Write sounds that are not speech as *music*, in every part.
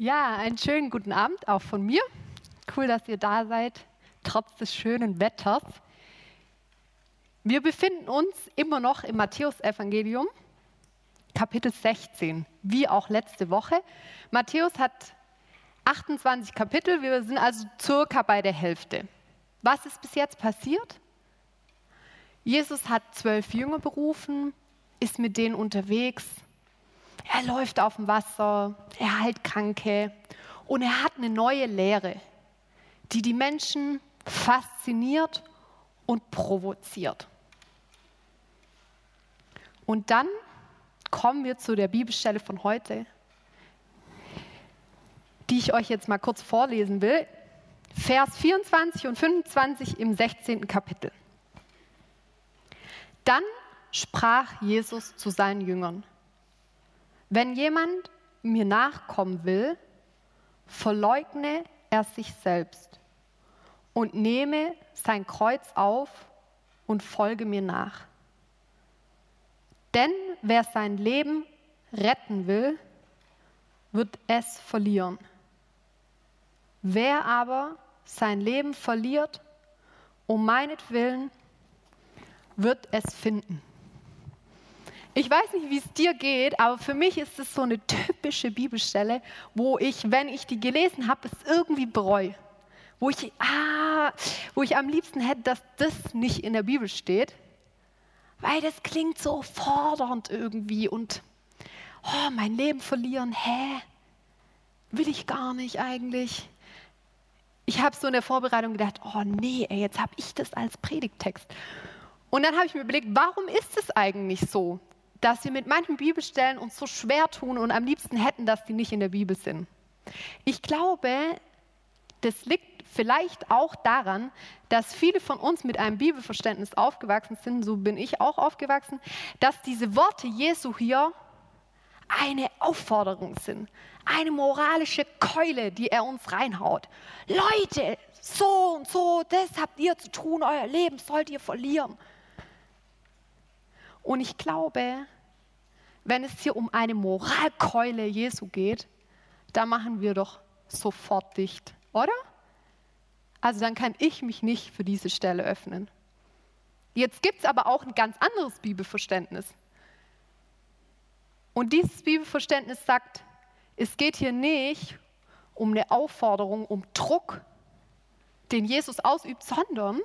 Ja, einen schönen guten Abend auch von mir. Cool, dass ihr da seid, trotz des schönen Wetters. Wir befinden uns immer noch im Matthäusevangelium, Kapitel 16, wie auch letzte Woche. Matthäus hat 28 Kapitel, wir sind also circa bei der Hälfte. Was ist bis jetzt passiert? Jesus hat zwölf Jünger berufen, ist mit denen unterwegs, er läuft auf dem Wasser, er heilt Kranke und er hat eine neue Lehre, die die Menschen fasziniert und provoziert. Und dann kommen wir zu der Bibelstelle von heute, die ich euch jetzt mal kurz vorlesen will. Vers 24 und 25 im 16. Kapitel. Dann sprach Jesus zu seinen Jüngern. Wenn jemand mir nachkommen will, verleugne er sich selbst und nehme sein Kreuz auf und folge mir nach. Denn wer sein Leben retten will, wird es verlieren. Wer aber sein Leben verliert, um meinetwillen, wird es finden. Ich weiß nicht, wie es dir geht, aber für mich ist es so eine typische Bibelstelle, wo ich, wenn ich die gelesen habe, es irgendwie bereue. Wo ich, ah, wo ich am liebsten hätte, dass das nicht in der Bibel steht, weil das klingt so fordernd irgendwie und oh, mein Leben verlieren, hä? Will ich gar nicht eigentlich. Ich habe so in der Vorbereitung gedacht, oh nee, ey, jetzt habe ich das als Predigtext. Und dann habe ich mir überlegt, warum ist es eigentlich so? Dass wir mit manchen Bibelstellen uns so schwer tun und am liebsten hätten, dass die nicht in der Bibel sind. Ich glaube, das liegt vielleicht auch daran, dass viele von uns mit einem Bibelverständnis aufgewachsen sind, so bin ich auch aufgewachsen, dass diese Worte Jesu hier eine Aufforderung sind, eine moralische Keule, die er uns reinhaut. Leute, so und so, das habt ihr zu tun, euer Leben sollt ihr verlieren. Und ich glaube, wenn es hier um eine Moralkeule Jesu geht, da machen wir doch sofort dicht, oder? Also dann kann ich mich nicht für diese Stelle öffnen. Jetzt gibt es aber auch ein ganz anderes Bibelverständnis. Und dieses Bibelverständnis sagt, es geht hier nicht um eine Aufforderung, um Druck, den Jesus ausübt, sondern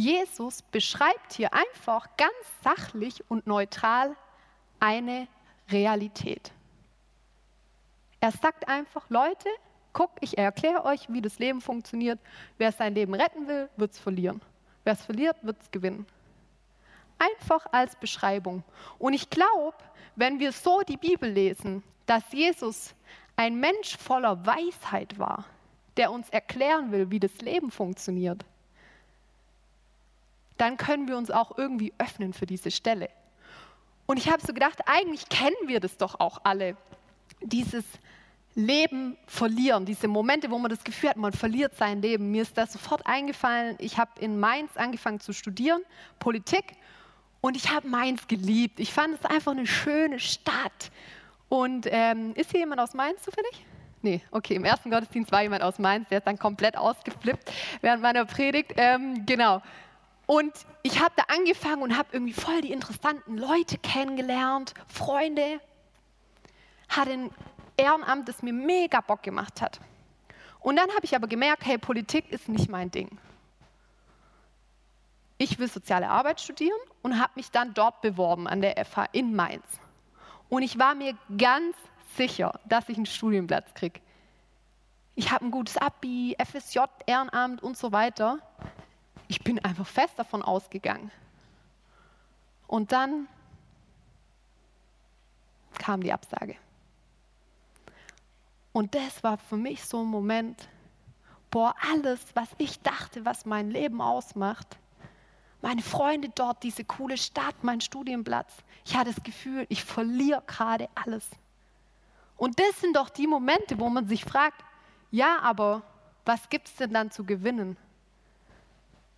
Jesus beschreibt hier einfach ganz sachlich und neutral eine Realität. Er sagt einfach, Leute, guck, ich erkläre euch, wie das Leben funktioniert. Wer sein Leben retten will, wird es verlieren. Wer es verliert, wird es gewinnen. Einfach als Beschreibung. Und ich glaube, wenn wir so die Bibel lesen, dass Jesus ein Mensch voller Weisheit war, der uns erklären will, wie das Leben funktioniert, dann können wir uns auch irgendwie öffnen für diese Stelle. Und ich habe so gedacht, eigentlich kennen wir das doch auch alle. Dieses Leben verlieren, diese Momente, wo man das Gefühl hat, man verliert sein Leben. Mir ist das sofort eingefallen. Ich habe in Mainz angefangen zu studieren, Politik, und ich habe Mainz geliebt. Ich fand es einfach eine schöne Stadt. Und ähm, ist hier jemand aus Mainz zufällig? Nee, okay, im ersten Gottesdienst war jemand aus Mainz, der ist dann komplett ausgeflippt während meiner Predigt. Ähm, genau. Und ich habe da angefangen und habe irgendwie voll die interessanten Leute kennengelernt, Freunde. Hatte ein Ehrenamt, das mir mega Bock gemacht hat. Und dann habe ich aber gemerkt, hey, Politik ist nicht mein Ding. Ich will soziale Arbeit studieren und habe mich dann dort beworben an der FH in Mainz. Und ich war mir ganz sicher, dass ich einen Studienplatz kriege. Ich habe ein gutes Abi, FSJ, Ehrenamt und so weiter. Ich bin einfach fest davon ausgegangen. Und dann kam die Absage. Und das war für mich so ein Moment, boah, alles, was ich dachte, was mein Leben ausmacht, meine Freunde dort, diese coole Stadt, mein Studienplatz, ich hatte das Gefühl, ich verliere gerade alles. Und das sind doch die Momente, wo man sich fragt, ja, aber was gibt es denn dann zu gewinnen?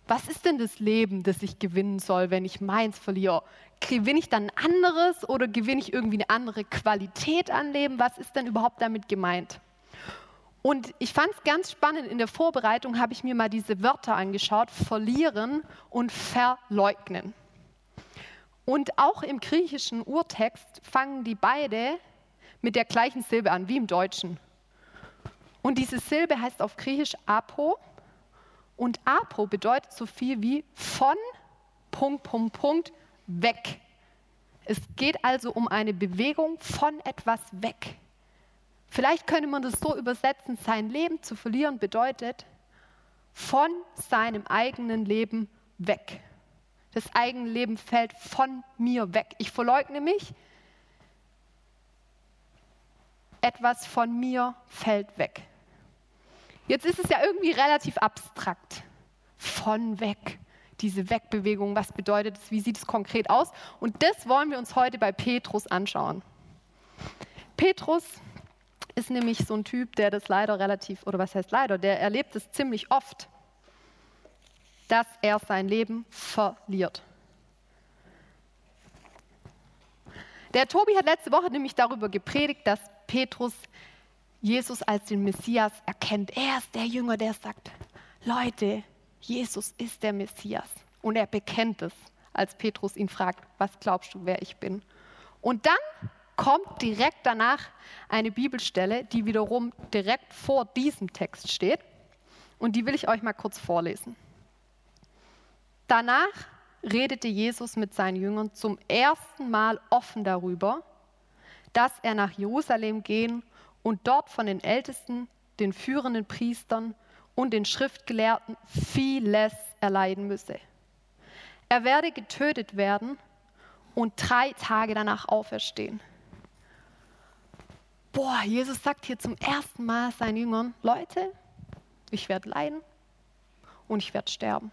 Was ist denn das Leben, das ich gewinnen soll, wenn ich meins verliere? Gewinne ich dann ein anderes oder gewinne ich irgendwie eine andere Qualität an Leben? Was ist denn überhaupt damit gemeint? Und ich fand es ganz spannend, in der Vorbereitung habe ich mir mal diese Wörter angeschaut, verlieren und verleugnen. Und auch im griechischen Urtext fangen die beide mit der gleichen Silbe an, wie im Deutschen. Und diese Silbe heißt auf Griechisch apo und apo bedeutet so viel wie von Punkt, Punkt, Punkt weg. Es geht also um eine Bewegung von etwas weg. Vielleicht könnte man das so übersetzen, sein Leben zu verlieren bedeutet von seinem eigenen Leben weg. Das eigene Leben fällt von mir weg. Ich verleugne mich. Etwas von mir fällt weg. Jetzt ist es ja irgendwie relativ abstrakt. Von weg. Diese Wegbewegung, was bedeutet es? Wie sieht es konkret aus? Und das wollen wir uns heute bei Petrus anschauen. Petrus ist nämlich so ein Typ, der das leider relativ, oder was heißt leider, der erlebt es ziemlich oft, dass er sein Leben verliert. Der Tobi hat letzte Woche nämlich darüber gepredigt, dass Petrus Jesus als den Messias erkennt. Er ist der Jünger, der sagt, Leute, Jesus ist der Messias. Und er bekennt es, als Petrus ihn fragt, was glaubst du, wer ich bin? Und dann kommt direkt danach eine Bibelstelle, die wiederum direkt vor diesem Text steht. Und die will ich euch mal kurz vorlesen. Danach redete Jesus mit seinen Jüngern zum ersten Mal offen darüber, dass er nach Jerusalem gehen und dort von den Ältesten, den führenden Priestern und den Schriftgelehrten vieles erleiden müsse. Er werde getötet werden und drei Tage danach auferstehen. Boah, Jesus sagt hier zum ersten Mal seinen Jüngern, Leute, ich werde leiden und ich werde sterben.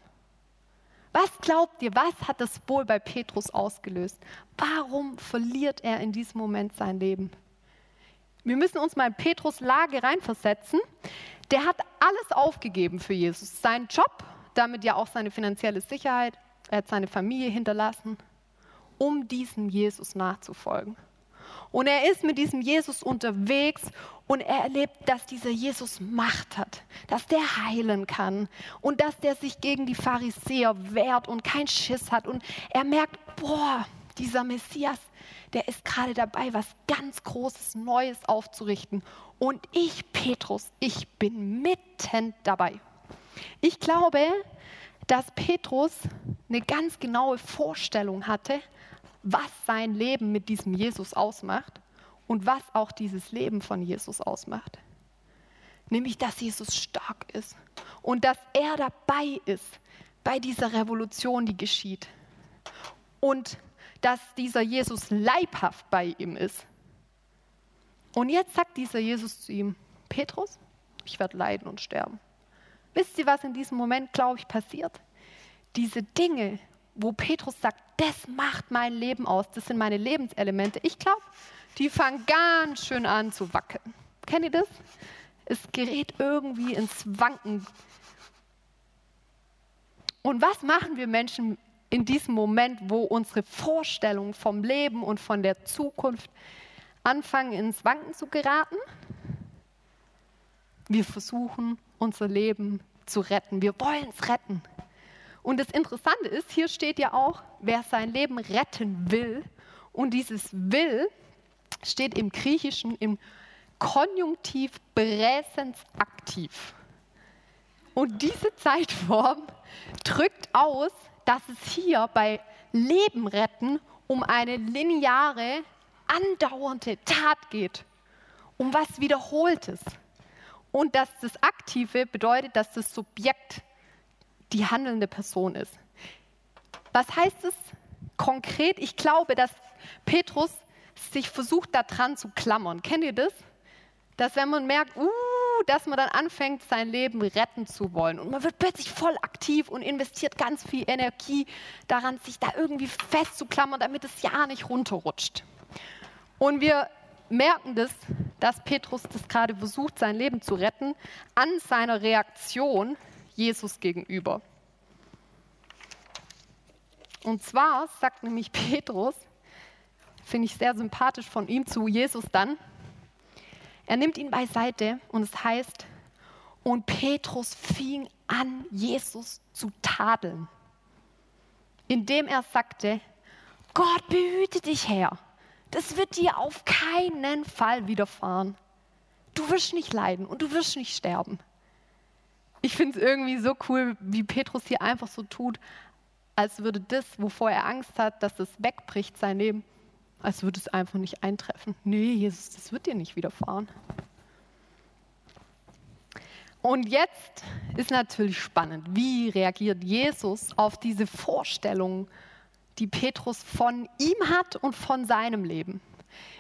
Was glaubt ihr, was hat das wohl bei Petrus ausgelöst? Warum verliert er in diesem Moment sein Leben? Wir müssen uns mal in Petrus Lage reinversetzen. Der hat alles aufgegeben für Jesus. Seinen Job, damit ja auch seine finanzielle Sicherheit. Er hat seine Familie hinterlassen, um diesem Jesus nachzufolgen. Und er ist mit diesem Jesus unterwegs und er erlebt, dass dieser Jesus Macht hat, dass der heilen kann und dass der sich gegen die Pharisäer wehrt und keinen Schiss hat. Und er merkt, boah, dieser Messias, der ist gerade dabei, was ganz Großes, Neues aufzurichten. Und ich, Petrus, ich bin mitten dabei. Ich glaube, dass Petrus eine ganz genaue Vorstellung hatte, was sein Leben mit diesem Jesus ausmacht und was auch dieses Leben von Jesus ausmacht. Nämlich, dass Jesus stark ist und dass er dabei ist bei dieser Revolution, die geschieht. Und dass dieser Jesus leibhaft bei ihm ist. Und jetzt sagt dieser Jesus zu ihm, Petrus, ich werde leiden und sterben. Wisst ihr, was in diesem Moment, glaube ich, passiert? Diese Dinge, wo Petrus sagt, das macht mein Leben aus, das sind meine Lebenselemente, ich glaube, die fangen ganz schön an zu wackeln. Kennt ihr das? Es gerät irgendwie ins Wanken. Und was machen wir Menschen in diesem Moment, wo unsere Vorstellungen vom Leben und von der Zukunft anfangen ins Wanken zu geraten? Wir versuchen, unser Leben zu retten. Wir wollen es retten. Und das Interessante ist, hier steht ja auch, wer sein Leben retten will. Und dieses will steht im Griechischen im Konjunktiv Präsens aktiv. Und diese Zeitform drückt aus, dass es hier bei Leben retten um eine lineare, andauernde Tat geht, um was Wiederholtes. Und dass das Aktive bedeutet, dass das Subjekt die handelnde Person ist. Was heißt es konkret? Ich glaube, dass Petrus sich versucht, daran zu klammern. Kennt ihr das? Dass wenn man merkt, uh, dass man dann anfängt, sein Leben retten zu wollen. Und man wird plötzlich voll aktiv und investiert ganz viel Energie daran, sich da irgendwie festzuklammern, damit es ja nicht runterrutscht. Und wir merken das, dass Petrus das gerade versucht, sein Leben zu retten, an seiner Reaktion Jesus gegenüber. Und zwar sagt nämlich Petrus, finde ich sehr sympathisch von ihm zu Jesus dann, er nimmt ihn beiseite und es heißt, und Petrus fing an, Jesus zu tadeln, indem er sagte, Gott behüte dich, Herr. Das wird dir auf keinen Fall widerfahren. Du wirst nicht leiden und du wirst nicht sterben. Ich finde es irgendwie so cool, wie Petrus hier einfach so tut, als würde das, wovor er Angst hat, dass es wegbricht, sein Leben, als würde es einfach nicht eintreffen. Nee, Jesus, das wird dir nicht widerfahren. Und jetzt ist natürlich spannend, wie reagiert Jesus auf diese Vorstellung, die Petrus von ihm hat und von seinem Leben.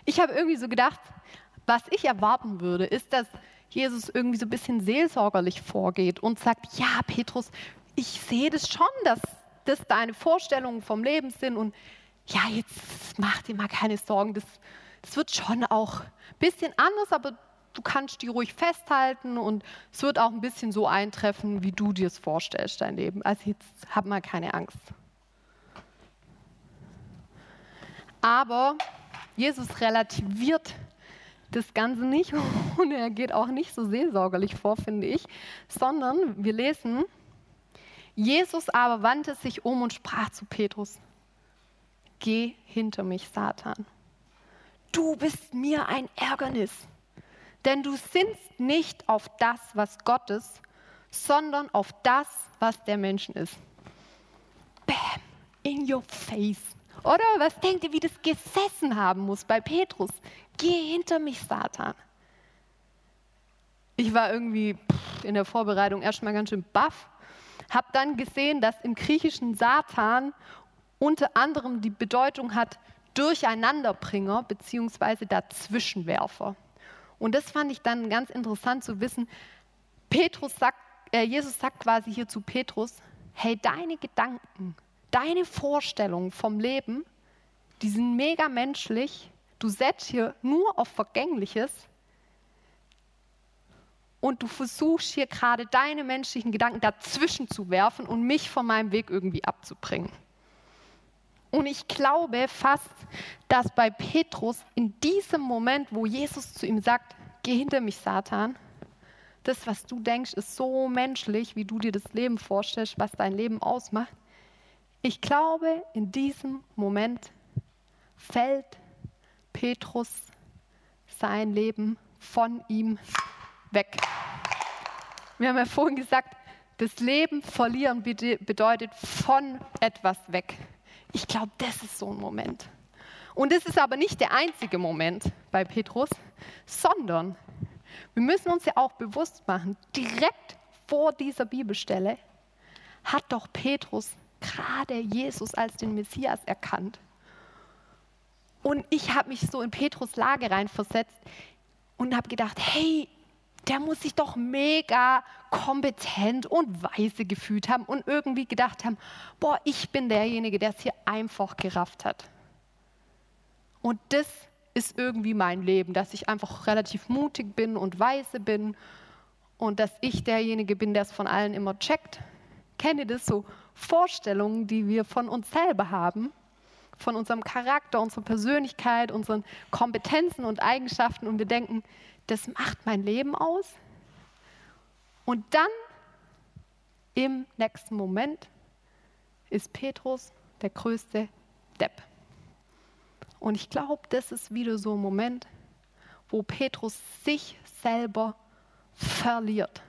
Ich habe irgendwie so gedacht, was ich erwarten würde, ist, dass Jesus irgendwie so ein bisschen seelsorgerlich vorgeht und sagt, ja, Petrus, ich sehe das schon, dass das deine Vorstellungen vom Leben sind und ja, jetzt mach dir mal keine Sorgen, das, das wird schon auch ein bisschen anders, aber du kannst die ruhig festhalten und es wird auch ein bisschen so eintreffen, wie du dir es vorstellst, dein Leben. Also jetzt hab mal keine Angst. Aber Jesus relativiert das Ganze nicht *laughs* und er geht auch nicht so seelsorgerlich vor, finde ich, sondern wir lesen, Jesus aber wandte sich um und sprach zu Petrus, geh hinter mich, Satan. Du bist mir ein Ärgernis, denn du sinnst nicht auf das, was Gott ist, sondern auf das, was der Menschen ist. Bam, in your face. Oder was denkt ihr, wie das gesessen haben muss bei Petrus? Geh hinter mich, Satan. Ich war irgendwie in der Vorbereitung erstmal ganz schön baff, habe dann gesehen, dass im griechischen Satan unter anderem die Bedeutung hat Durcheinanderbringer bzw. Dazwischenwerfer. Und das fand ich dann ganz interessant zu wissen. Petrus sagt, äh, Jesus sagt quasi hier zu Petrus, hey, deine Gedanken, deine Vorstellungen vom Leben, die sind mega menschlich. Du setzt hier nur auf Vergängliches und du versuchst hier gerade deine menschlichen Gedanken dazwischen zu werfen und mich von meinem Weg irgendwie abzubringen. Und ich glaube fast, dass bei Petrus in diesem Moment, wo Jesus zu ihm sagt, geh hinter mich, Satan, das, was du denkst, ist so menschlich, wie du dir das Leben vorstellst, was dein Leben ausmacht. Ich glaube, in diesem Moment fällt Petrus sein Leben von ihm weg. Wir haben ja vorhin gesagt, das Leben verlieren bedeutet von etwas weg. Ich glaube, das ist so ein Moment. Und es ist aber nicht der einzige Moment bei Petrus, sondern wir müssen uns ja auch bewusst machen, direkt vor dieser Bibelstelle hat doch Petrus gerade Jesus als den Messias erkannt. Und ich habe mich so in Petrus Lage reinversetzt und habe gedacht, hey, der muss sich doch mega kompetent und weise gefühlt haben und irgendwie gedacht haben, boah, ich bin derjenige, der es hier einfach gerafft hat. Und das ist irgendwie mein Leben, dass ich einfach relativ mutig bin und weise bin und dass ich derjenige bin, der es von allen immer checkt. Kennt ihr das so? Vorstellungen, die wir von uns selber haben, von unserem Charakter, unserer Persönlichkeit, unseren Kompetenzen und Eigenschaften und wir denken, das macht mein Leben aus. Und dann im nächsten Moment ist Petrus der größte Depp. Und ich glaube, das ist wieder so ein Moment, wo Petrus sich selber verliert,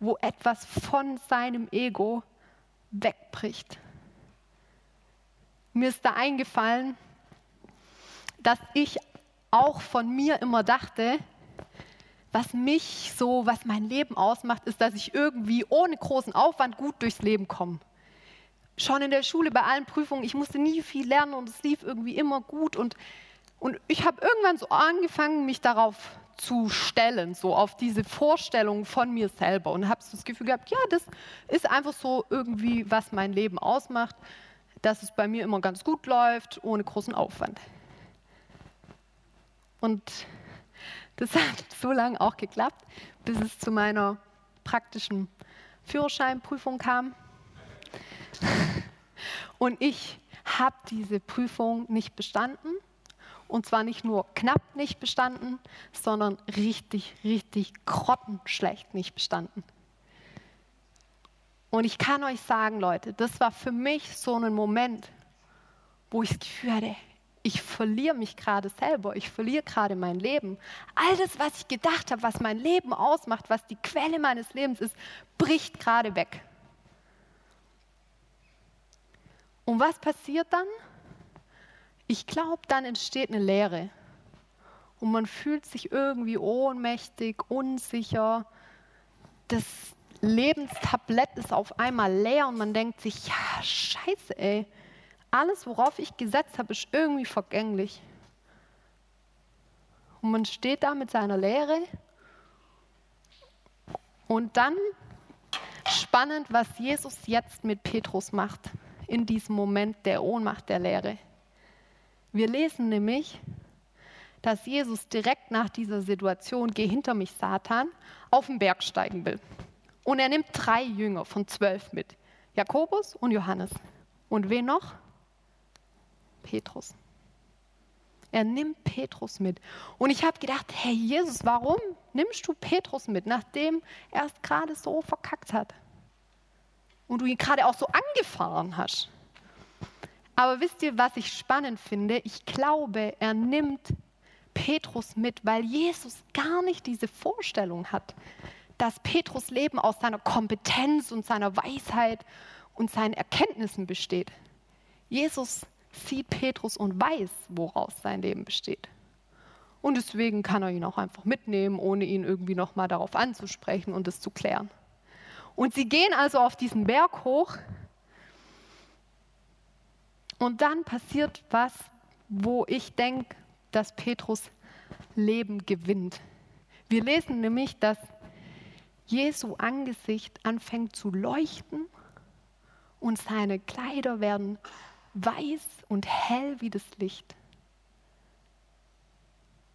wo etwas von seinem Ego wegbricht. Mir ist da eingefallen, dass ich auch von mir immer dachte, was mich so, was mein Leben ausmacht, ist, dass ich irgendwie ohne großen Aufwand gut durchs Leben komme. Schon in der Schule bei allen Prüfungen, ich musste nie viel lernen und es lief irgendwie immer gut und, und ich habe irgendwann so angefangen, mich darauf zu stellen, so auf diese Vorstellung von mir selber und habe so das Gefühl gehabt, ja, das ist einfach so irgendwie, was mein Leben ausmacht, dass es bei mir immer ganz gut läuft, ohne großen Aufwand. Und das *laughs* hat so lange auch geklappt, bis es zu meiner praktischen Führerscheinprüfung kam. *laughs* Und ich habe diese Prüfung nicht bestanden. Und zwar nicht nur knapp nicht bestanden, sondern richtig, richtig grottenschlecht nicht bestanden. Und ich kann euch sagen, Leute, das war für mich so ein Moment, wo ich das Gefühl hatte, ich verliere mich gerade selber, ich verliere gerade mein Leben. All das, was ich gedacht habe, was mein Leben ausmacht, was die Quelle meines Lebens ist, bricht gerade weg. Und was passiert dann? Ich glaube, dann entsteht eine Leere. Und man fühlt sich irgendwie ohnmächtig, unsicher. Das Lebenstablett ist auf einmal leer und man denkt sich, ja, scheiße, ey alles, worauf ich gesetzt habe, ist irgendwie vergänglich. Und man steht da mit seiner Lehre. Und dann spannend, was Jesus jetzt mit Petrus macht, in diesem Moment der Ohnmacht der Lehre. Wir lesen nämlich, dass Jesus direkt nach dieser Situation, geh hinter mich, Satan, auf den Berg steigen will. Und er nimmt drei Jünger von zwölf mit. Jakobus und Johannes. Und wen noch? Petrus. Er nimmt Petrus mit. Und ich habe gedacht, hey Jesus, warum nimmst du Petrus mit, nachdem er es gerade so verkackt hat? Und du ihn gerade auch so angefahren hast. Aber wisst ihr, was ich spannend finde? Ich glaube, er nimmt Petrus mit, weil Jesus gar nicht diese Vorstellung hat, dass Petrus Leben aus seiner Kompetenz und seiner Weisheit und seinen Erkenntnissen besteht. Jesus sieht Petrus und weiß, woraus sein Leben besteht. Und deswegen kann er ihn auch einfach mitnehmen, ohne ihn irgendwie nochmal darauf anzusprechen und es zu klären. Und sie gehen also auf diesen Berg hoch und dann passiert was, wo ich denke, dass Petrus Leben gewinnt. Wir lesen nämlich, dass Jesu Angesicht anfängt zu leuchten und seine Kleider werden weiß und hell wie das Licht.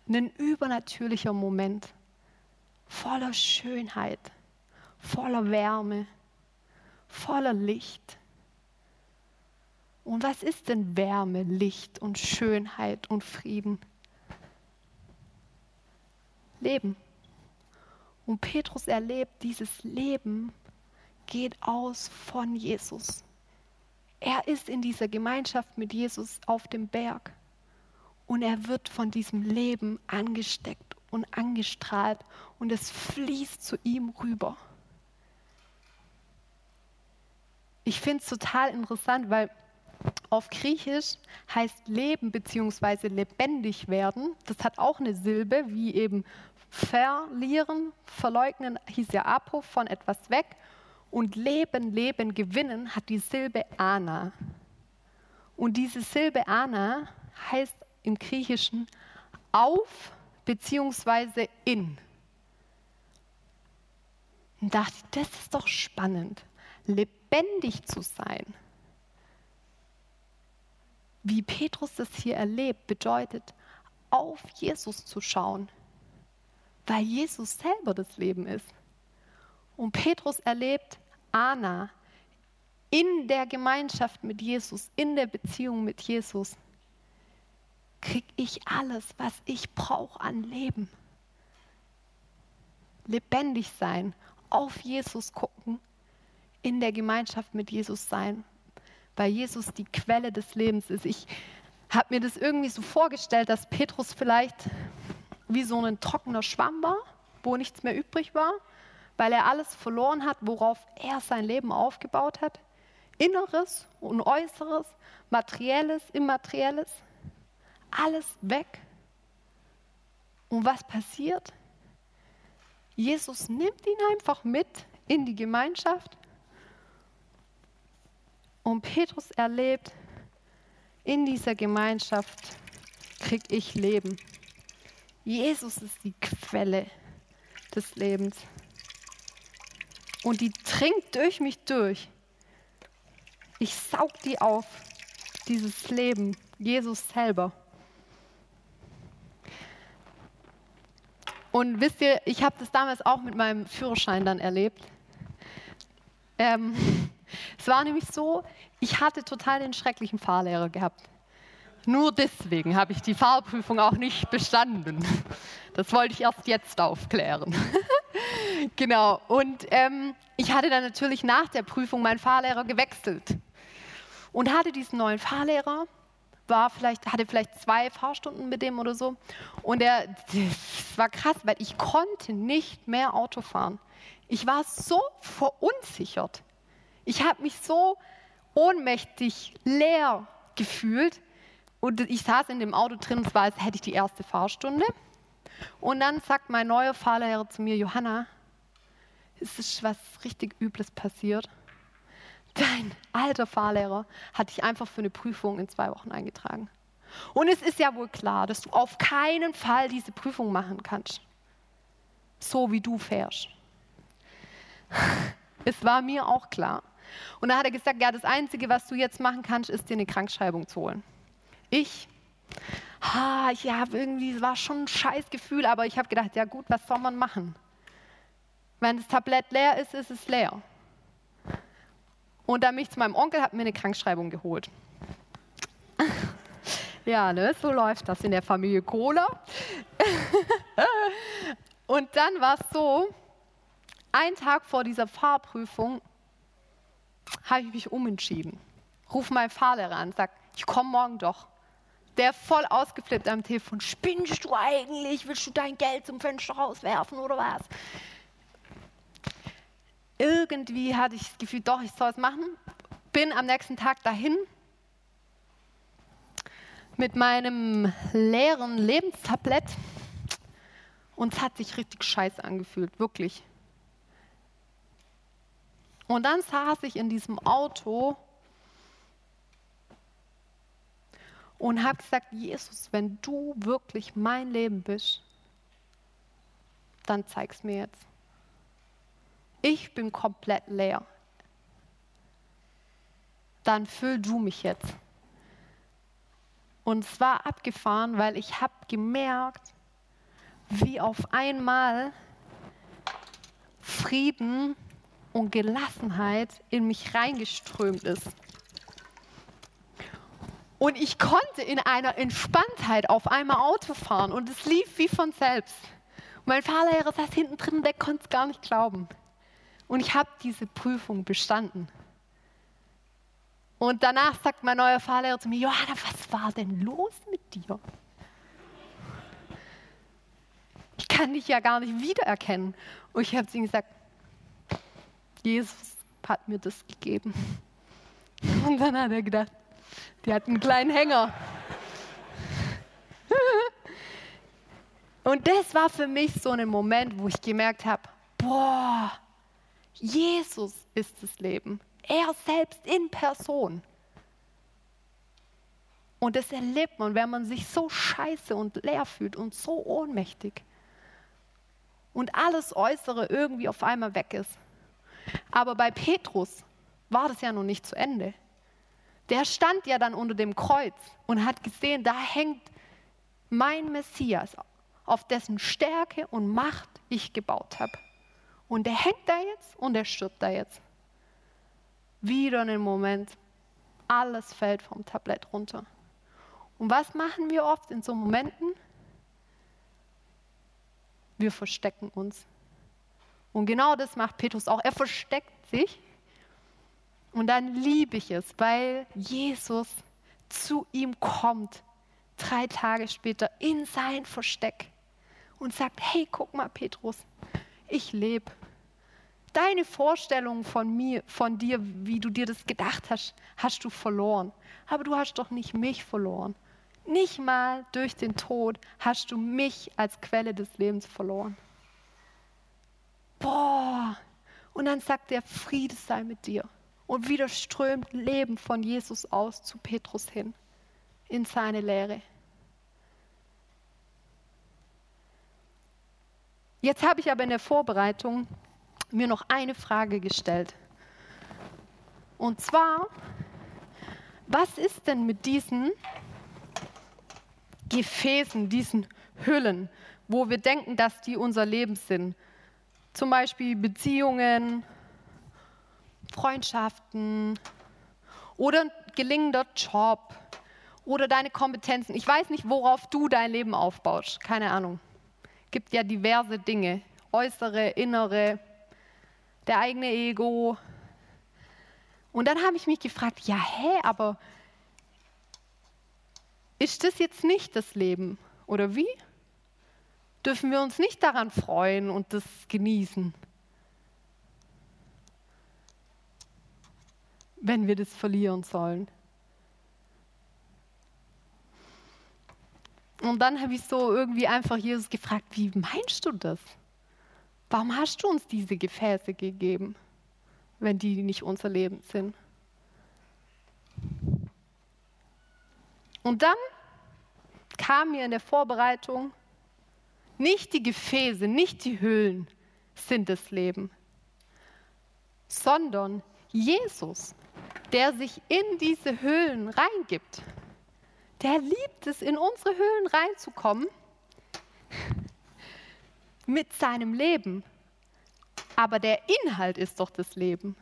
Ein übernatürlicher Moment, voller Schönheit, voller Wärme, voller Licht. Und was ist denn Wärme, Licht und Schönheit und Frieden? Leben. Und Petrus erlebt, dieses Leben geht aus von Jesus. Er ist in dieser Gemeinschaft mit Jesus auf dem Berg und er wird von diesem Leben angesteckt und angestrahlt und es fließt zu ihm rüber. Ich finde es total interessant, weil auf Griechisch heißt Leben bzw. lebendig werden. Das hat auch eine Silbe, wie eben verlieren, verleugnen, hieß ja apo, von etwas weg und Leben, Leben, gewinnen hat die Silbe Ana. Und diese Silbe Ana heißt im Griechischen auf beziehungsweise in. Und dachte das ist doch spannend, lebendig zu sein. Wie Petrus das hier erlebt, bedeutet, auf Jesus zu schauen, weil Jesus selber das Leben ist. Und Petrus erlebt Anna in der Gemeinschaft mit Jesus, in der Beziehung mit Jesus, kriege ich alles, was ich brauche an Leben. Lebendig sein, auf Jesus gucken, in der Gemeinschaft mit Jesus sein, weil Jesus die Quelle des Lebens ist. Ich habe mir das irgendwie so vorgestellt, dass Petrus vielleicht wie so ein trockener Schwamm war, wo nichts mehr übrig war weil er alles verloren hat, worauf er sein Leben aufgebaut hat. Inneres und Äußeres, Materielles, Immaterielles, alles weg. Und was passiert? Jesus nimmt ihn einfach mit in die Gemeinschaft und Petrus erlebt, in dieser Gemeinschaft kriege ich Leben. Jesus ist die Quelle des Lebens und die trinkt durch mich durch. Ich saug die auf, dieses Leben, Jesus selber. Und wisst ihr, ich habe das damals auch mit meinem Führerschein dann erlebt. Ähm, *laughs* es war nämlich so, ich hatte total den schrecklichen Fahrlehrer gehabt. Nur deswegen habe ich die Fahrprüfung auch nicht bestanden. *laughs* Das wollte ich erst jetzt aufklären. *laughs* genau. Und ähm, ich hatte dann natürlich nach der Prüfung meinen Fahrlehrer gewechselt und hatte diesen neuen Fahrlehrer. War vielleicht, hatte vielleicht zwei Fahrstunden mit dem oder so. Und er, das war krass, weil ich konnte nicht mehr Auto fahren. Ich war so verunsichert. Ich habe mich so ohnmächtig leer gefühlt, und ich saß in dem Auto drin, und zwar als hätte ich die erste Fahrstunde. Und dann sagt mein neuer Fahrlehrer zu mir, Johanna, es ist was richtig Übles passiert. Dein alter Fahrlehrer hat dich einfach für eine Prüfung in zwei Wochen eingetragen. Und es ist ja wohl klar, dass du auf keinen Fall diese Prüfung machen kannst, so wie du fährst. *laughs* Es war mir auch klar. Und da hat er gesagt, ja, das Einzige, was du jetzt machen kannst, ist dir eine Krankschreibung zu holen. Ich, ha, ich habe irgendwie, es war schon ein scheiß Gefühl, aber ich habe gedacht, ja gut, was soll man machen? Wenn das Tablett leer ist, ist es leer. Und dann bin ich zu meinem Onkel, habe mir eine Krankschreibung geholt. *laughs* ja, ne, so läuft das in der Familie Cola. *laughs* Und dann war es so, ein Tag vor dieser Fahrprüfung habe ich mich umentschieden. Ruf meinen Fahrlehrer an, sag, ich komme morgen doch der voll ausgeflippt am Telefon. Spinnst du eigentlich? Willst du dein Geld zum Fenster rauswerfen oder was? Irgendwie hatte ich das Gefühl, doch, ich soll es machen. Bin am nächsten Tag dahin mit meinem leeren Lebenstablett und es hat sich richtig scheiße angefühlt, wirklich. Und dann saß ich in diesem Auto und habe gesagt, Jesus, wenn du wirklich mein Leben bist, dann zeig's mir jetzt. Ich bin komplett leer. Dann füll du mich jetzt. Und es war abgefahren, weil ich habe gemerkt, wie auf einmal Frieden und Gelassenheit in mich reingeströmt ist. Und ich konnte in einer Entspanntheit auf einmal Auto fahren und es lief wie von selbst. Und mein Fahrlehrer saß hinten drin, der konnte es gar nicht glauben. Und ich habe diese Prüfung bestanden. Und danach sagt mein neuer Fahrlehrer zu mir, Johanna, was war denn los mit dir? Ich kann dich ja gar nicht wiedererkennen. Und ich habe zu ihm gesagt, Jesus hat mir das gegeben. Und dann hat er gedacht, die hat einen kleinen Hänger. Und das war für mich so ein Moment, wo ich gemerkt habe, boah, Jesus ist das Leben. Er selbst in Person. Und das erlebt man, wenn man sich so scheiße und leer fühlt und so ohnmächtig. Und alles Äußere irgendwie auf einmal weg ist. Aber bei Petrus war das ja noch nicht zu Ende der stand ja dann unter dem Kreuz und hat gesehen, da hängt mein Messias, auf dessen Stärke und Macht ich gebaut habe. Und der hängt da jetzt und der stirbt da jetzt. Wieder einen Moment, alles fällt vom Tablett runter. Und was machen wir oft in so Momenten? Wir verstecken uns. Und genau das macht Petrus auch. Er versteckt sich und dann liebe ich es, weil Jesus zu ihm kommt, drei Tage später in sein Versteck und sagt, hey, guck mal, Petrus, ich lebe. Deine Vorstellung von mir, von dir, wie du dir das gedacht hast, hast du verloren. Aber du hast doch nicht mich verloren. Nicht mal durch den Tod hast du mich als Quelle des Lebens verloren. Boah. Und dann sagt er, Friede sei mit dir und wieder strömt Leben von Jesus aus zu Petrus hin, in seine Lehre. Jetzt habe ich aber in der Vorbereitung mir noch eine Frage gestellt. Und zwar, was ist denn mit diesen Gefäßen, diesen Hüllen, wo wir denken, dass die unser Leben sind? Zum Beispiel Beziehungen, Freundschaften oder ein gelingender Job oder deine Kompetenzen. Ich weiß nicht, worauf du dein Leben aufbaust. Keine Ahnung. Gibt ja diverse Dinge. Äußere, innere, der eigene Ego. Und dann habe ich mich gefragt, ja, hä, aber ist das jetzt nicht das Leben? Oder wie? Dürfen wir uns nicht daran freuen und das genießen? Wenn wir das verlieren sollen. Und dann habe ich so irgendwie einfach Jesus gefragt, wie meinst du das? Warum hast du uns diese Gefäße gegeben, wenn die nicht unser Leben sind? Und dann kam mir in der Vorbereitung, nicht die Gefäße, nicht die Höhlen sind das Leben, sondern Jesus, der sich in diese Höhlen reingibt. Der liebt es, in unsere Höhlen reinzukommen *laughs* mit seinem Leben. Aber der Inhalt ist doch das Leben.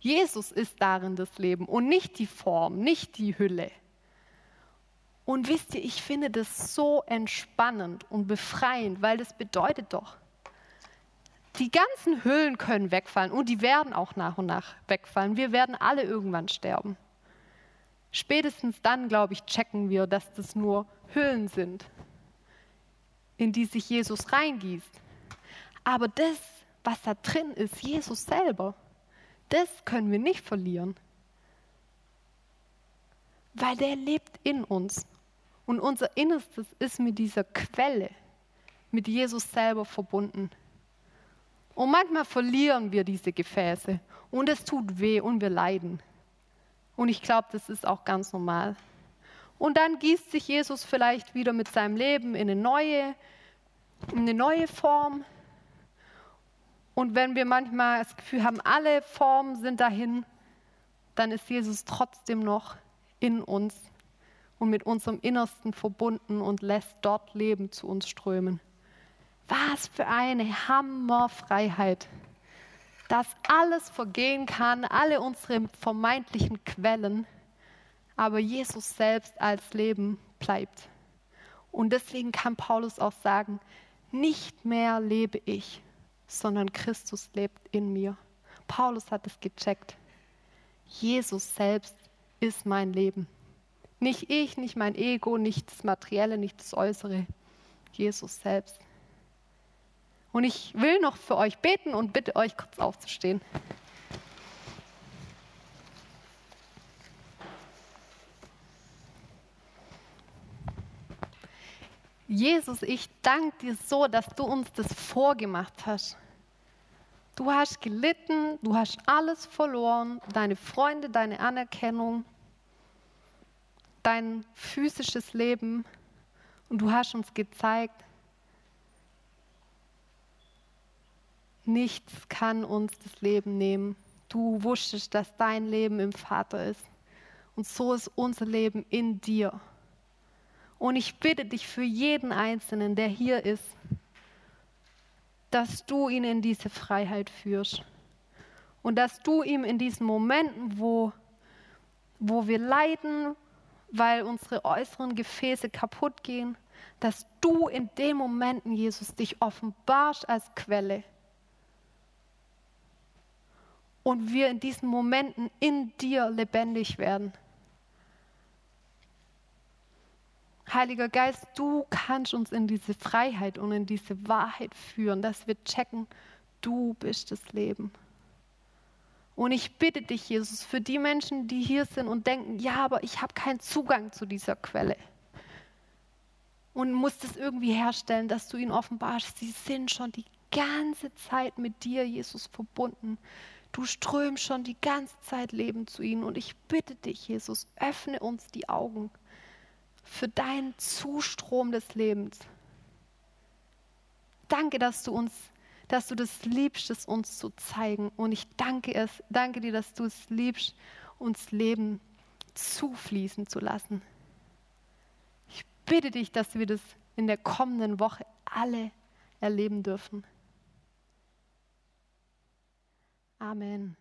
Jesus ist darin das Leben und nicht die Form, nicht die Hülle. Und wisst ihr, ich finde das so entspannend und befreiend, weil das bedeutet doch, die ganzen Hüllen können wegfallen und die werden auch nach und nach wegfallen. Wir werden alle irgendwann sterben. Spätestens dann, glaube ich, checken wir, dass das nur Hüllen sind, in die sich Jesus reingießt. Aber das, was da drin ist, Jesus selber, das können wir nicht verlieren. Weil der lebt in uns. Und unser Innerstes ist mit dieser Quelle, mit Jesus selber verbunden. Und manchmal verlieren wir diese Gefäße und es tut weh und wir leiden. Und ich glaube, das ist auch ganz normal. Und dann gießt sich Jesus vielleicht wieder mit seinem Leben in eine neue, in eine neue Form. Und wenn wir manchmal das Gefühl haben, alle Formen sind dahin, dann ist Jesus trotzdem noch in uns und mit unserem Innersten verbunden und lässt dort Leben zu uns strömen. Was für eine Hammerfreiheit, dass alles vergehen kann, alle unsere vermeintlichen Quellen, aber Jesus selbst als Leben bleibt. Und deswegen kann Paulus auch sagen, nicht mehr lebe ich, sondern Christus lebt in mir. Paulus hat es gecheckt. Jesus selbst ist mein Leben. Nicht ich, nicht mein Ego, nicht das Materielle, nicht das Äußere. Jesus selbst. Und ich will noch für euch beten und bitte euch kurz aufzustehen. Jesus, ich danke dir so, dass du uns das vorgemacht hast. Du hast gelitten, du hast alles verloren, deine Freunde, deine Anerkennung, dein physisches Leben und du hast uns gezeigt, nichts kann uns das Leben nehmen. Du wusstest, dass dein Leben im Vater ist. Und so ist unser Leben in dir. Und ich bitte dich für jeden Einzelnen, der hier ist, dass du ihn in diese Freiheit führst. Und dass du ihm in diesen Momenten, wo, wo wir leiden, weil unsere äußeren Gefäße kaputt gehen, dass du in den Momenten, Jesus, dich offenbarst als Quelle. Und wir in diesen Momenten in dir lebendig werden. Heiliger Geist, du kannst uns in diese Freiheit und in diese Wahrheit führen, dass wir checken, du bist das Leben. Und ich bitte dich, Jesus, für die Menschen, die hier sind und denken, ja, aber ich habe keinen Zugang zu dieser Quelle. Und muss das irgendwie herstellen, dass du ihnen offenbarst, sie sind schon die ganze Zeit mit dir, Jesus, verbunden. Du strömst schon die ganze Zeit Leben zu ihnen. Und ich bitte dich, Jesus, öffne uns die Augen für deinen Zustrom des Lebens. Danke, dass du uns dass du das liebst, es uns zu zeigen. Und ich danke, es, danke dir, dass du es liebst, uns Leben zufließen zu lassen. Ich bitte dich, dass wir das in der kommenden Woche alle erleben dürfen. Amen.